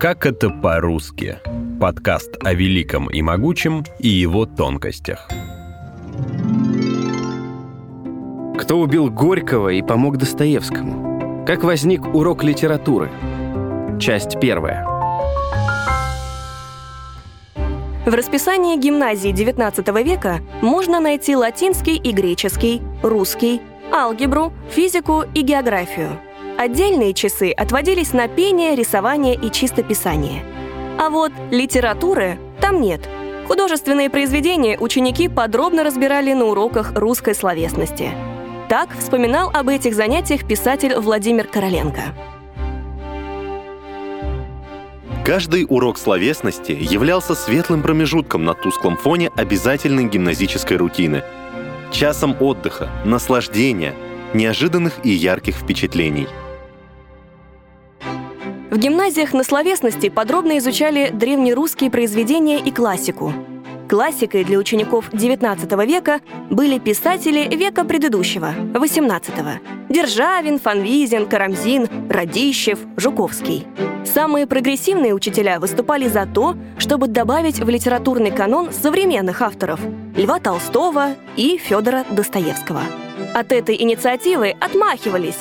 Как это по-русски? Подкаст о великом и могучем и его тонкостях. Кто убил Горького и помог Достоевскому? Как возник урок литературы? Часть первая. В расписании гимназии XIX века можно найти латинский и греческий, русский, алгебру, физику и географию. Отдельные часы отводились на пение, рисование и чистописание. А вот литературы там нет. Художественные произведения ученики подробно разбирали на уроках русской словесности. Так вспоминал об этих занятиях писатель Владимир Короленко. Каждый урок словесности являлся светлым промежутком на тусклом фоне обязательной гимназической рутины. Часом отдыха, наслаждения, неожиданных и ярких впечатлений. В гимназиях на словесности подробно изучали древнерусские произведения и классику. Классикой для учеников XIX века были писатели века предыдущего, XVIII. Державин, Фанвизин, Карамзин, Радищев, Жуковский. Самые прогрессивные учителя выступали за то, чтобы добавить в литературный канон современных авторов – Льва Толстого и Федора Достоевского. От этой инициативы отмахивались.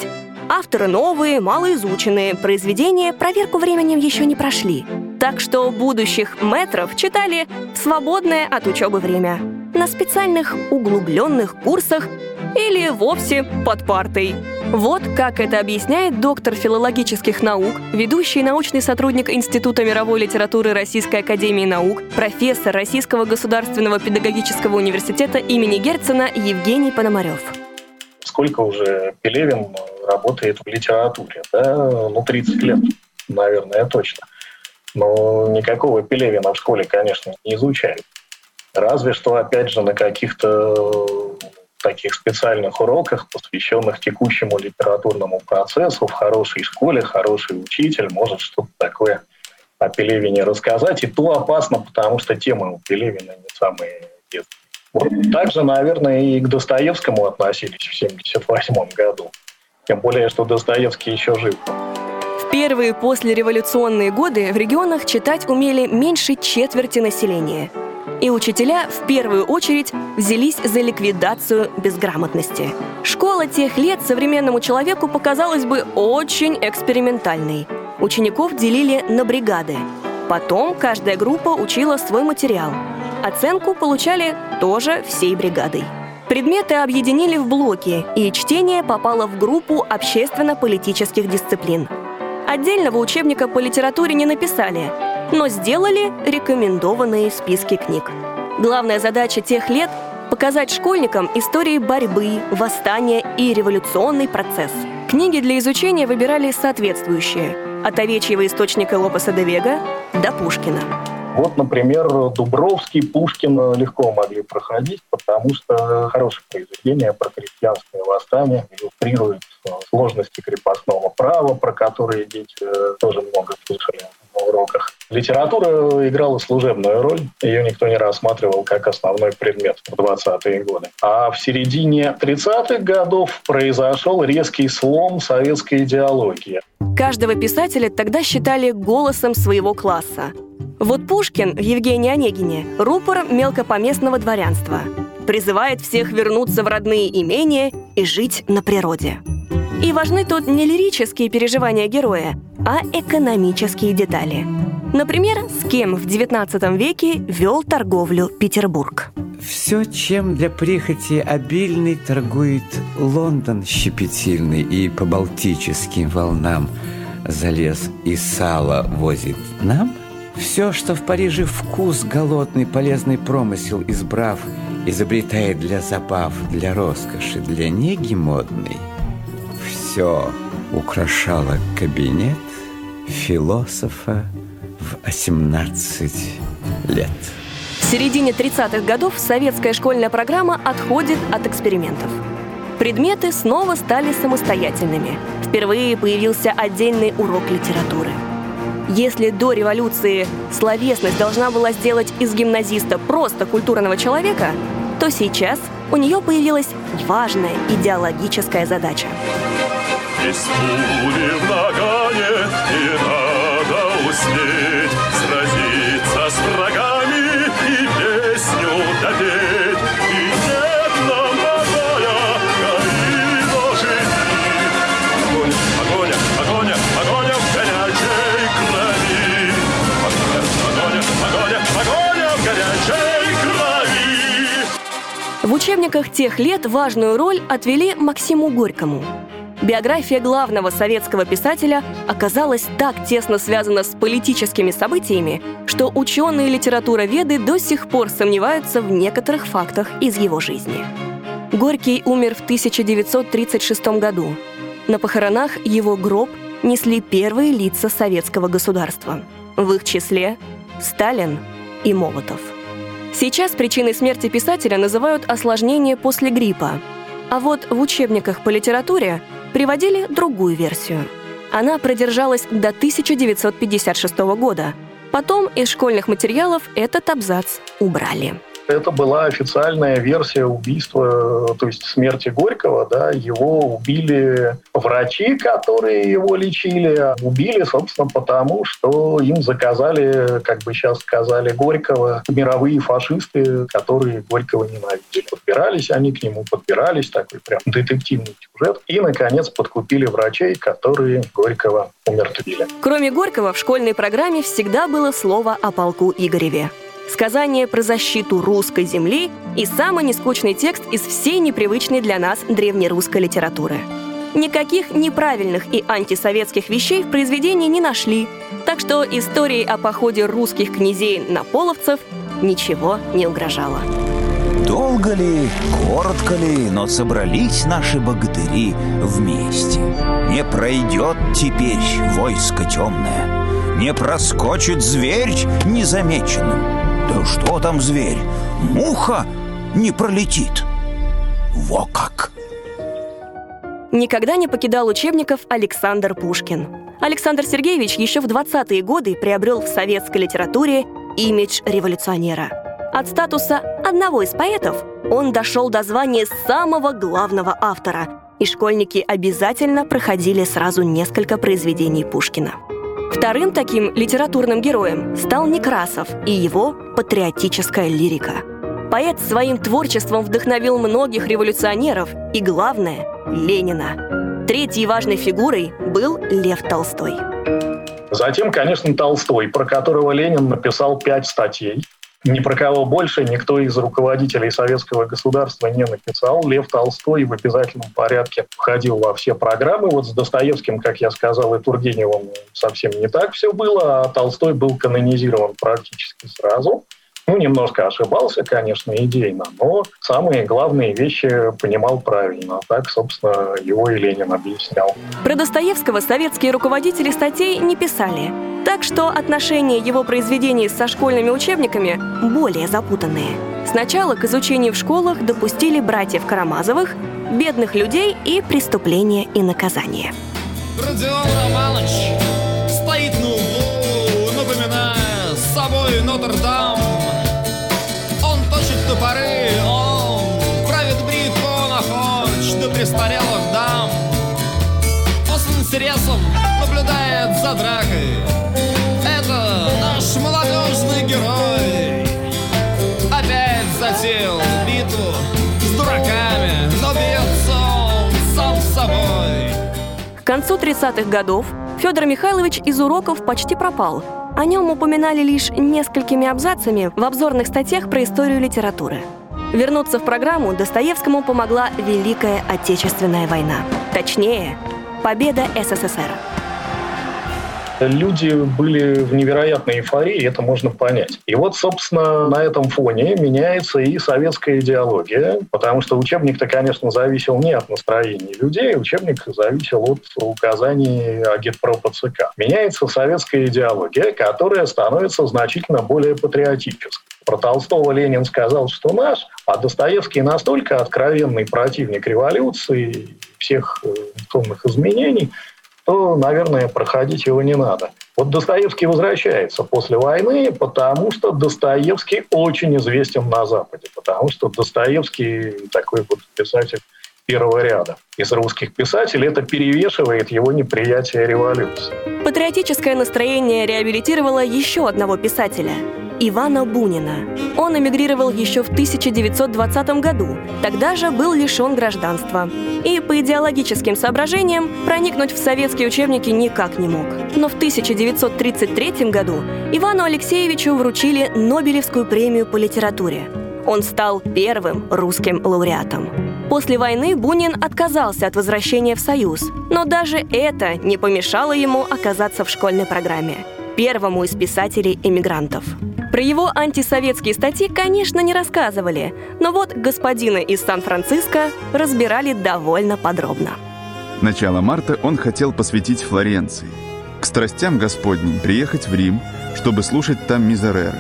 Авторы новые, малоизученные, произведения проверку временем еще не прошли. Так что будущих метров читали в свободное от учебы время, на специальных углубленных курсах или вовсе под партой. Вот как это объясняет доктор филологических наук, ведущий научный сотрудник Института мировой литературы Российской академии наук, профессор Российского государственного педагогического университета имени Герцена Евгений Пономарев. Сколько уже Пелевин работает в литературе? Да? Ну, 30 лет, наверное, точно. Но никакого Пелевина в школе, конечно, не изучают. Разве что, опять же, на каких-то таких специальных уроках, посвященных текущему литературному процессу в хорошей школе, хороший учитель может что-то такое о Пелевине рассказать. И то опасно, потому что темы у Пелевина не самые детские. Вот. Также, наверное, и к Достоевскому относились в 1978 году. Тем более, что Достоевский еще жив. В первые послереволюционные годы в регионах читать умели меньше четверти населения – и учителя в первую очередь взялись за ликвидацию безграмотности. Школа тех лет современному человеку показалась бы очень экспериментальной. Учеников делили на бригады. Потом каждая группа учила свой материал. Оценку получали тоже всей бригадой. Предметы объединили в блоки, и чтение попало в группу общественно-политических дисциплин. Отдельного учебника по литературе не написали, но сделали рекомендованные списки книг. Главная задача тех лет – показать школьникам истории борьбы, восстания и революционный процесс. Книги для изучения выбирали соответствующие – от овечьего источника Лопеса де Вега до Пушкина. Вот, например, Дубровский, Пушкин легко могли проходить, потому что хорошее произведение про крестьянское восстание иллюстрирует сложности крепостного права, про которые дети э, тоже много слышали на уроках. Литература играла служебную роль, ее никто не рассматривал как основной предмет в 20-е годы. А в середине 30-х годов произошел резкий слом советской идеологии. Каждого писателя тогда считали голосом своего класса. Вот Пушкин в Евгении Онегине – рупор мелкопоместного дворянства. Призывает всех вернуться в родные имения и жить на природе. И важны тут не лирические переживания героя, а экономические детали. Например, с кем в XIX веке вел торговлю Петербург. Все, чем для прихоти обильный торгует Лондон щепетильный и по балтическим волнам залез и сало возит нам, все, что в Париже вкус голодный, полезный промысел избрав, изобретает для забав, для роскоши, для неги модной – все украшало кабинет философа в 18 лет. В середине 30-х годов советская школьная программа отходит от экспериментов. Предметы снова стали самостоятельными. Впервые появился отдельный урок литературы. Если до революции словесность должна была сделать из гимназиста просто культурного человека, то сейчас у нее появилась важная идеологическая задача. Пистули и надо успеть сразиться с врагами. Учебниках тех лет важную роль отвели Максиму Горькому. Биография главного советского писателя оказалась так тесно связана с политическими событиями, что ученые литературоведы до сих пор сомневаются в некоторых фактах из его жизни. Горький умер в 1936 году. На похоронах его гроб несли первые лица советского государства. В их числе Сталин и Молотов. Сейчас причиной смерти писателя называют осложнение после гриппа. А вот в учебниках по литературе приводили другую версию. Она продержалась до 1956 года. Потом из школьных материалов этот абзац убрали. Это была официальная версия убийства, то есть смерти Горького. Да, его убили врачи, которые его лечили. Убили, собственно, потому, что им заказали, как бы сейчас сказали, Горького мировые фашисты, которые Горького ненавидели. Подбирались они к нему, подбирались, такой прям детективный сюжет. И, наконец, подкупили врачей, которые Горького умертвили. Кроме Горького, в школьной программе всегда было слово о полку Игореве сказание про защиту русской земли и самый нескучный текст из всей непривычной для нас древнерусской литературы. Никаких неправильных и антисоветских вещей в произведении не нашли, так что истории о походе русских князей на половцев ничего не угрожало. Долго ли, коротко ли, но собрались наши богатыри вместе. Не пройдет теперь войско темное, не проскочит зверь незамеченным. Да что там зверь? Муха не пролетит. Во как! Никогда не покидал учебников Александр Пушкин. Александр Сергеевич еще в 20-е годы приобрел в советской литературе имидж революционера. От статуса одного из поэтов он дошел до звания самого главного автора, и школьники обязательно проходили сразу несколько произведений Пушкина. Вторым таким литературным героем стал Некрасов и его патриотическая лирика. Поэт своим творчеством вдохновил многих революционеров и, главное, Ленина. Третьей важной фигурой был Лев Толстой. Затем, конечно, Толстой, про которого Ленин написал пять статей. Ни про кого больше никто из руководителей советского государства не написал. Лев Толстой в обязательном порядке входил во все программы. Вот с Достоевским, как я сказал, и Тургеневым совсем не так все было, а Толстой был канонизирован практически сразу. Ну, немножко ошибался, конечно, идейно, но самые главные вещи понимал правильно. Так, собственно, его и Ленин объяснял. Про Достоевского советские руководители статей не писали. Так что отношения его произведений со школьными учебниками более запутанные. Сначала к изучению в школах допустили братьев Карамазовых, бедных людей и преступления и наказания. Родион Романович стоит на углу, напоминая с собой Нотр-Дам интересом наблюдает за дракой Это наш молодежный герой Опять затеял битву с дураками Но бьется он сам собой К концу 30-х годов Федор Михайлович из уроков почти пропал – о нем упоминали лишь несколькими абзацами в обзорных статьях про историю литературы. Вернуться в программу Достоевскому помогла Великая Отечественная война. Точнее, победа СССР. Люди были в невероятной эйфории, это можно понять. И вот, собственно, на этом фоне меняется и советская идеология, потому что учебник-то, конечно, зависел не от настроений людей, учебник зависел от указаний агитпропа ЦК. Меняется советская идеология, которая становится значительно более патриотической. Про Толстого Ленин сказал, что наш, а Достоевский настолько откровенный противник революции, всех тонных э, изменений, то, наверное, проходить его не надо. Вот Достоевский возвращается после войны, потому что Достоевский очень известен на Западе, потому что Достоевский такой вот писатель первого ряда. Из русских писателей это перевешивает его неприятие революции. Патриотическое настроение реабилитировало еще одного писателя Ивана Бунина. Он эмигрировал еще в 1920 году, тогда же был лишен гражданства. И по идеологическим соображениям проникнуть в советские учебники никак не мог. Но в 1933 году Ивану Алексеевичу вручили Нобелевскую премию по литературе. Он стал первым русским лауреатом. После войны Бунин отказался от возвращения в Союз, но даже это не помешало ему оказаться в школьной программе первому из писателей-эмигрантов. Про его антисоветские статьи, конечно, не рассказывали, но вот господина из Сан-Франциско разбирали довольно подробно. Начало марта он хотел посвятить Флоренции. К страстям Господним приехать в Рим, чтобы слушать там Мизерера.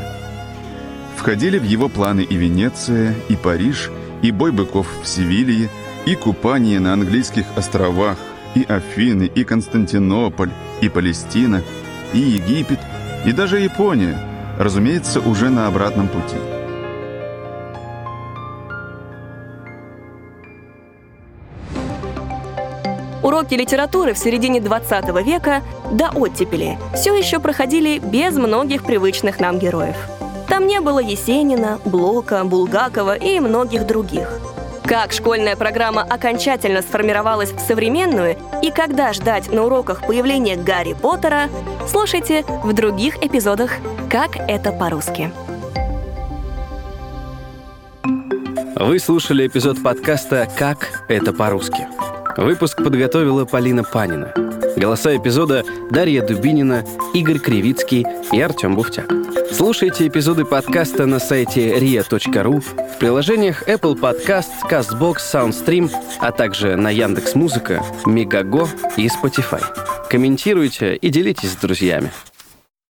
Входили в его планы и Венеция, и Париж, и бой быков в Севилье, и купание на английских островах, и Афины, и Константинополь, и Палестина, и Египет, и даже Япония, разумеется, уже на обратном пути. Уроки литературы в середине 20 века до оттепели все еще проходили без многих привычных нам героев. Там не было Есенина, Блока, Булгакова и многих других. Как школьная программа окончательно сформировалась в современную и когда ждать на уроках появления Гарри Поттера, слушайте в других эпизодах «Как это по-русски». Вы слушали эпизод подкаста «Как это по-русски». Выпуск подготовила Полина Панина. Голоса эпизода Дарья Дубинина, Игорь Кривицкий и Артем Буфтяк. Слушайте эпизоды подкаста на сайте ria.ru, в приложениях Apple Podcast, CastBox, SoundStream, а также на Яндекс.Музыка, Мегаго и Spotify. Комментируйте и делитесь с друзьями.